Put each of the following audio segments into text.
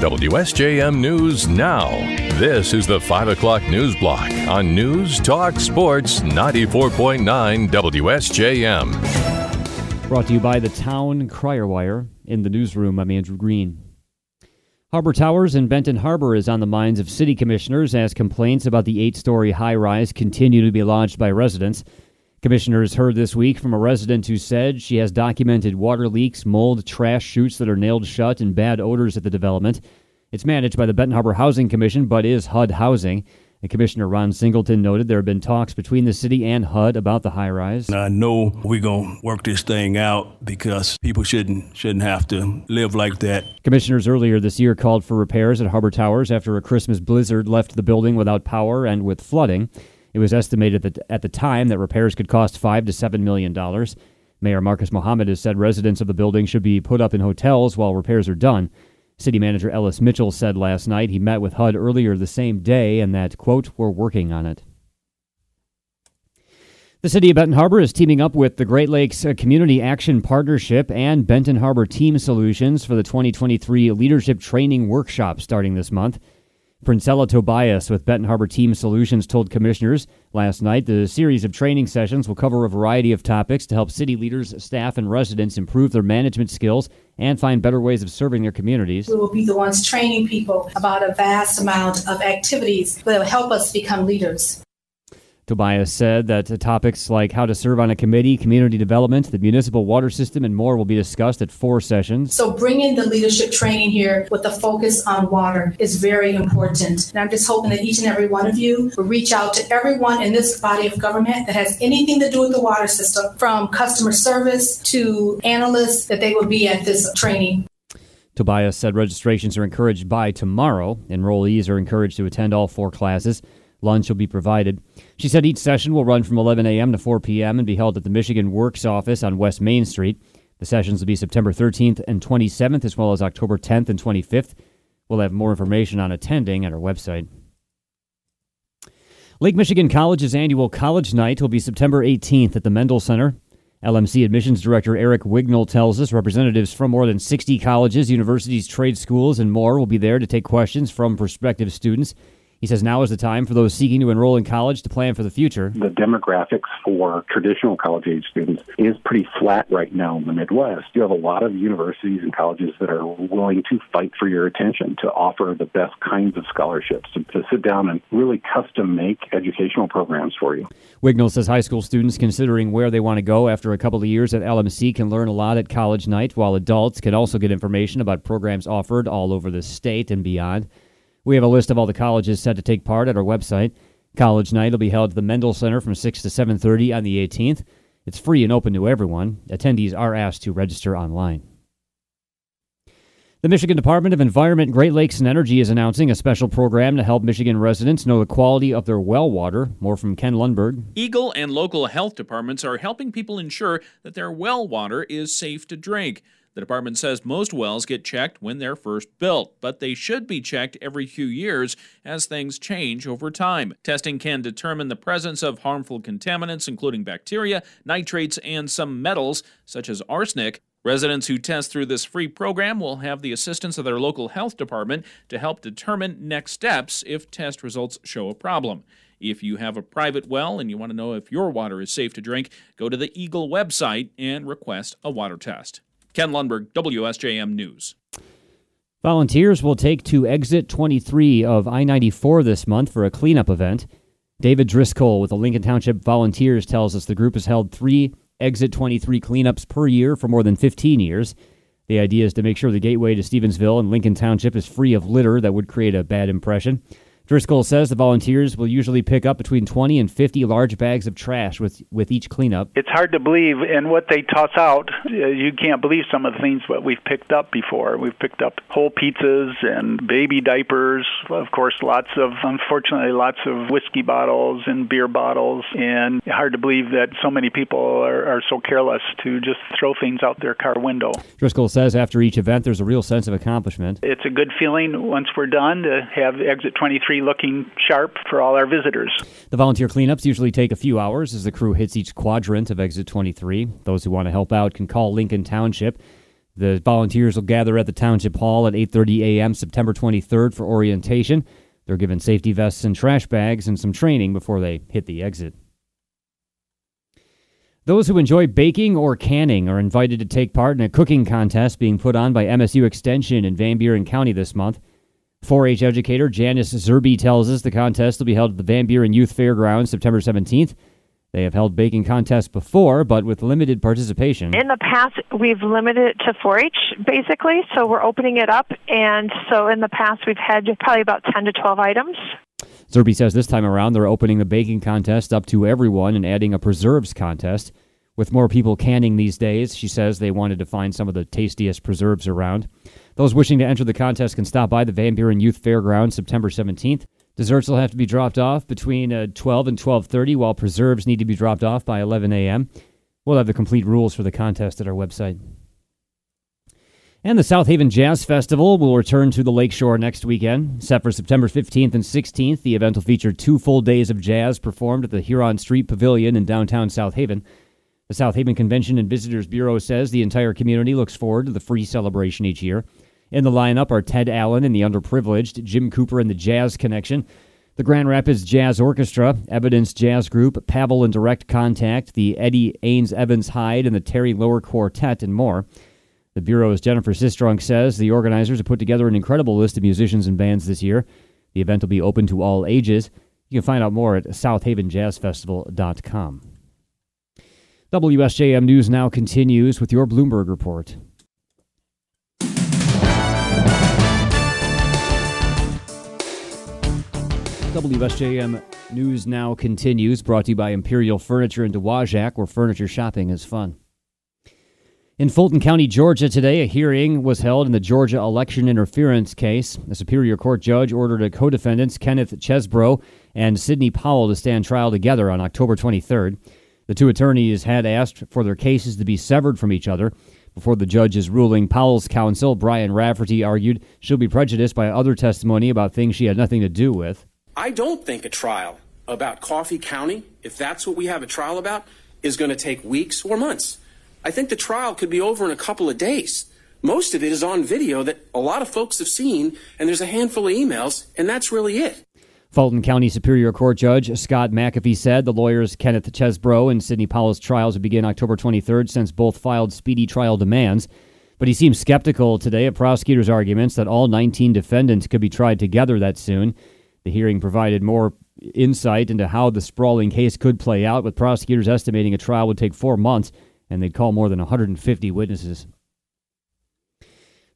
WSJM News Now. This is the 5 o'clock news block on News Talk Sports 94.9 WSJM. Brought to you by the Town Crier Wire. In the newsroom, I'm Andrew Green. Harbor Towers in Benton Harbor is on the minds of city commissioners as complaints about the eight story high rise continue to be lodged by residents. Commissioners heard this week from a resident who said she has documented water leaks, mold, trash chutes that are nailed shut, and bad odors at the development. It's managed by the Benton Harbor Housing Commission, but is HUD housing. And Commissioner Ron Singleton noted there have been talks between the city and HUD about the high rise. I know we're going to work this thing out because people shouldn't shouldn't have to live like that. Commissioners earlier this year called for repairs at Harbor Towers after a Christmas blizzard left the building without power and with flooding. It was estimated that at the time that repairs could cost five to seven million dollars. Mayor Marcus Muhammad has said residents of the building should be put up in hotels while repairs are done. City Manager Ellis Mitchell said last night he met with HUD earlier the same day and that, quote, we're working on it. The City of Benton Harbor is teaming up with the Great Lakes Community Action Partnership and Benton Harbor Team Solutions for the 2023 Leadership Training Workshop starting this month. Princella Tobias with Benton Harbor Team Solutions told commissioners last night the series of training sessions will cover a variety of topics to help city leaders, staff, and residents improve their management skills and find better ways of serving their communities. We will be the ones training people about a vast amount of activities that will help us become leaders. Tobias said that topics like how to serve on a committee, community development, the municipal water system, and more will be discussed at four sessions. So, bringing the leadership training here with a focus on water is very important. And I'm just hoping that each and every one of you will reach out to everyone in this body of government that has anything to do with the water system, from customer service to analysts, that they will be at this training. Tobias said registrations are encouraged by tomorrow. Enrollees are encouraged to attend all four classes. Lunch will be provided. She said each session will run from 11 a.m. to 4 p.m. and be held at the Michigan Works office on West Main Street. The sessions will be September 13th and 27th, as well as October 10th and 25th. We'll have more information on attending at our website. Lake Michigan College's annual College Night will be September 18th at the Mendel Center. LMC Admissions Director Eric Wignall tells us representatives from more than 60 colleges, universities, trade schools, and more will be there to take questions from prospective students. He says now is the time for those seeking to enroll in college to plan for the future. The demographics for traditional college age students is pretty flat right now in the Midwest. You have a lot of universities and colleges that are willing to fight for your attention, to offer the best kinds of scholarships, to, to sit down and really custom make educational programs for you. Wignall says high school students considering where they want to go after a couple of years at LMC can learn a lot at college night, while adults can also get information about programs offered all over the state and beyond. We have a list of all the colleges set to take part at our website. College night will be held at the Mendel Center from 6 to 7:30 on the 18th. It's free and open to everyone. Attendees are asked to register online. The Michigan Department of Environment, Great Lakes, and Energy is announcing a special program to help Michigan residents know the quality of their well water. More from Ken Lundberg. EGLE and local health departments are helping people ensure that their well water is safe to drink. The department says most wells get checked when they're first built, but they should be checked every few years as things change over time. Testing can determine the presence of harmful contaminants, including bacteria, nitrates, and some metals, such as arsenic. Residents who test through this free program will have the assistance of their local health department to help determine next steps if test results show a problem. If you have a private well and you want to know if your water is safe to drink, go to the EGLE website and request a water test. Ken Lundberg, WSJM News. Volunteers will take to exit 23 of I 94 this month for a cleanup event. David Driscoll with the Lincoln Township Volunteers tells us the group has held three exit 23 cleanups per year for more than 15 years. The idea is to make sure the gateway to Stevensville and Lincoln Township is free of litter that would create a bad impression. Driscoll says the volunteers will usually pick up between 20 and 50 large bags of trash with with each cleanup. It's hard to believe, and what they toss out, uh, you can't believe some of the things that we've picked up before. We've picked up whole pizzas and baby diapers, of course, lots of, unfortunately, lots of whiskey bottles and beer bottles, and hard to believe that so many people are, are so careless to just throw things out their car window. Driscoll says after each event, there's a real sense of accomplishment. It's a good feeling once we're done to have Exit 23 looking sharp for all our visitors. The volunteer cleanups usually take a few hours as the crew hits each quadrant of Exit 23. Those who want to help out can call Lincoln Township. The volunteers will gather at the Township Hall at 8:30 a.m. September 23rd for orientation. They're given safety vests and trash bags and some training before they hit the exit. Those who enjoy baking or canning are invited to take part in a cooking contest being put on by MSU Extension in Van Buren County this month. 4 H educator Janice Zerby tells us the contest will be held at the Van Buren Youth Fairgrounds September 17th. They have held baking contests before, but with limited participation. In the past, we've limited it to 4 H, basically, so we're opening it up. And so in the past, we've had probably about 10 to 12 items. Zerby says this time around they're opening the baking contest up to everyone and adding a preserves contest. With more people canning these days, she says they wanted to find some of the tastiest preserves around. Those wishing to enter the contest can stop by the Van Buren Youth Fairgrounds September 17th. Desserts will have to be dropped off between uh, 12 and 12:30, while preserves need to be dropped off by 11 a.m. We'll have the complete rules for the contest at our website. And the South Haven Jazz Festival will return to the Lakeshore next weekend. Set for September 15th and 16th, the event will feature two full days of jazz performed at the Huron Street Pavilion in downtown South Haven. The South Haven Convention and Visitors Bureau says the entire community looks forward to the free celebration each year. In the lineup are Ted Allen and the Underprivileged, Jim Cooper and the Jazz Connection, the Grand Rapids Jazz Orchestra, Evidence Jazz Group, Pavel and Direct Contact, the Eddie Ains Evans Hyde, and the Terry Lower Quartet, and more. The Bureau's Jennifer Sistrunk says the organizers have put together an incredible list of musicians and bands this year. The event will be open to all ages. You can find out more at southhavenjazzfestival.com. WSJM News now continues with your Bloomberg report. WSJM News Now continues, brought to you by Imperial Furniture in Dowagiac, where furniture shopping is fun. In Fulton County, Georgia, today, a hearing was held in the Georgia election interference case. A Superior Court judge ordered a co defendants, Kenneth Chesebro and Sidney Powell, to stand trial together on October 23rd. The two attorneys had asked for their cases to be severed from each other. Before the judge's ruling, Powell's counsel, Brian Rafferty, argued she'll be prejudiced by other testimony about things she had nothing to do with. I don't think a trial about Coffee County, if that's what we have a trial about, is going to take weeks or months. I think the trial could be over in a couple of days. Most of it is on video that a lot of folks have seen, and there's a handful of emails, and that's really it. Fulton County Superior Court Judge Scott McAfee said the lawyers Kenneth Chesebro and Sidney Powell's trials would begin October 23rd since both filed speedy trial demands. But he seems skeptical today of prosecutors' arguments that all 19 defendants could be tried together that soon. The hearing provided more insight into how the sprawling case could play out, with prosecutors estimating a trial would take four months and they'd call more than 150 witnesses.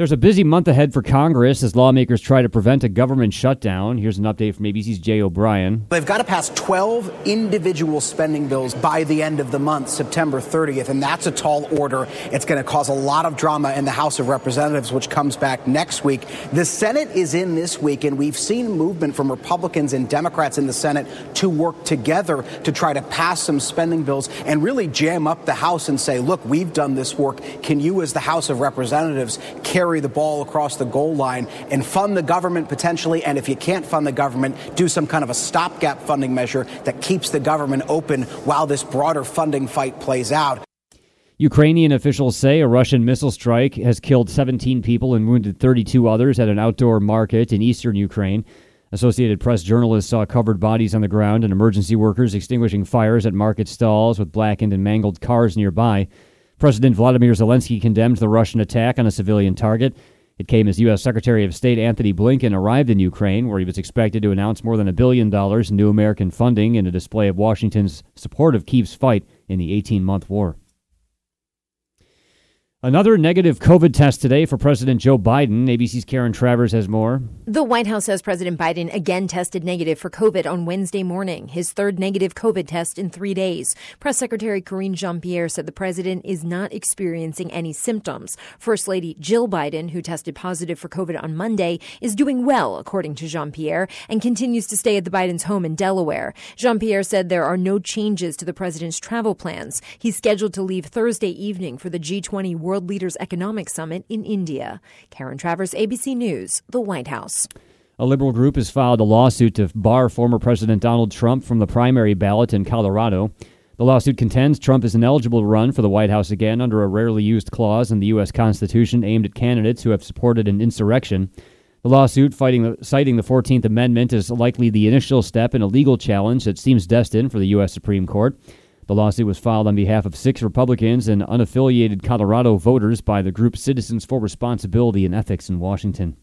There's a busy month ahead for Congress as lawmakers try to prevent a government shutdown. Here's an update from ABC's Jay O'Brien. They've got to pass 12 individual spending bills by the end of the month, September 30th, and that's a tall order. It's going to cause a lot of drama in the House of Representatives, which comes back next week. The Senate is in this week, and we've seen movement from Republicans and Democrats in the Senate to work together to try to pass some spending bills and really jam up the House and say, look, we've done this work. Can you, as the House of Representatives, carry the ball across the goal line and fund the government potentially. And if you can't fund the government, do some kind of a stopgap funding measure that keeps the government open while this broader funding fight plays out. Ukrainian officials say a Russian missile strike has killed 17 people and wounded 32 others at an outdoor market in eastern Ukraine. Associated Press journalists saw covered bodies on the ground and emergency workers extinguishing fires at market stalls with blackened and mangled cars nearby. President Vladimir Zelensky condemned the Russian attack on a civilian target. It came as U.S. Secretary of State Antony Blinken arrived in Ukraine, where he was expected to announce more than a billion dollars in new American funding in a display of Washington's support of Kyiv's fight in the 18 month war. Another negative COVID test today for President Joe Biden. ABC's Karen Travers has more. The White House says President Biden again tested negative for COVID on Wednesday morning, his third negative COVID test in three days. Press Secretary Karine Jean Pierre said the president is not experiencing any symptoms. First Lady Jill Biden, who tested positive for COVID on Monday, is doing well, according to Jean Pierre, and continues to stay at the Biden's home in Delaware. Jean Pierre said there are no changes to the president's travel plans. He's scheduled to leave Thursday evening for the G20 World World Leaders Economic Summit in India. Karen Travers, ABC News, the White House. A liberal group has filed a lawsuit to bar former President Donald Trump from the primary ballot in Colorado. The lawsuit contends Trump is ineligible to run for the White House again under a rarely used clause in the U.S. Constitution aimed at candidates who have supported an insurrection. The lawsuit, the, citing the 14th Amendment, is likely the initial step in a legal challenge that seems destined for the U.S. Supreme Court. The lawsuit was filed on behalf of six Republicans and unaffiliated Colorado voters by the group Citizens for Responsibility and Ethics in Washington.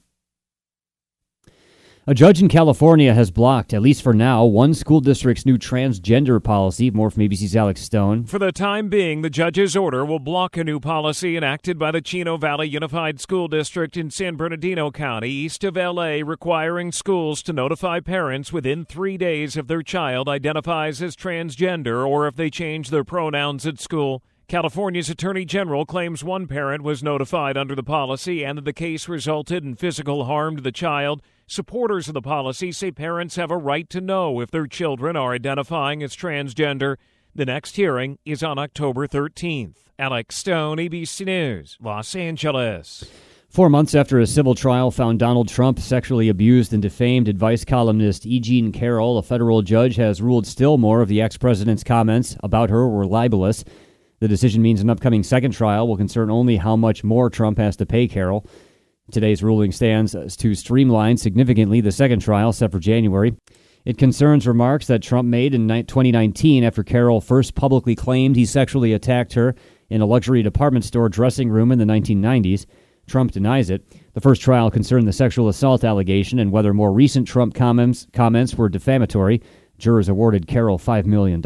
A judge in California has blocked, at least for now, one school district's new transgender policy. More from ABC's Alex Stone. For the time being, the judge's order will block a new policy enacted by the Chino Valley Unified School District in San Bernardino County, east of LA, requiring schools to notify parents within three days if their child identifies as transgender or if they change their pronouns at school. California's Attorney General claims one parent was notified under the policy and that the case resulted in physical harm to the child. Supporters of the policy say parents have a right to know if their children are identifying as transgender. The next hearing is on October 13th. Alex Stone, ABC News, Los Angeles. Four months after a civil trial found Donald Trump sexually abused and defamed advice columnist E. Jean Carroll, a federal judge has ruled still more of the ex president's comments about her were libelous. The decision means an upcoming second trial will concern only how much more Trump has to pay Carroll. Today's ruling stands to streamline significantly the second trial set for January. It concerns remarks that Trump made in 2019 after Carroll first publicly claimed he sexually attacked her in a luxury department store dressing room in the 1990s. Trump denies it. The first trial concerned the sexual assault allegation and whether more recent Trump comments, comments were defamatory. Jurors awarded Carroll $5 million.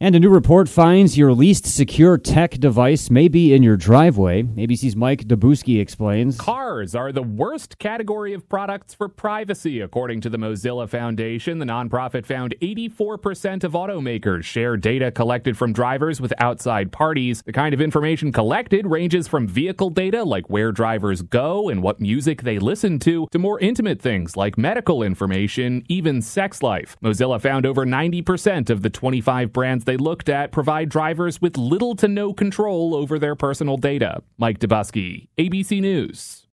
And a new report finds your least secure tech device may be in your driveway. ABC's Mike Dobuski explains. Cars are the worst category of products for privacy, according to the Mozilla Foundation. The nonprofit found 84% of automakers share data collected from drivers with outside parties. The kind of information collected ranges from vehicle data, like where drivers go and what music they listen to, to more intimate things like medical information, even sex life. Mozilla found over 90% of the 25 brands they looked at provide drivers with little to no control over their personal data. Mike Dobuski, ABC News.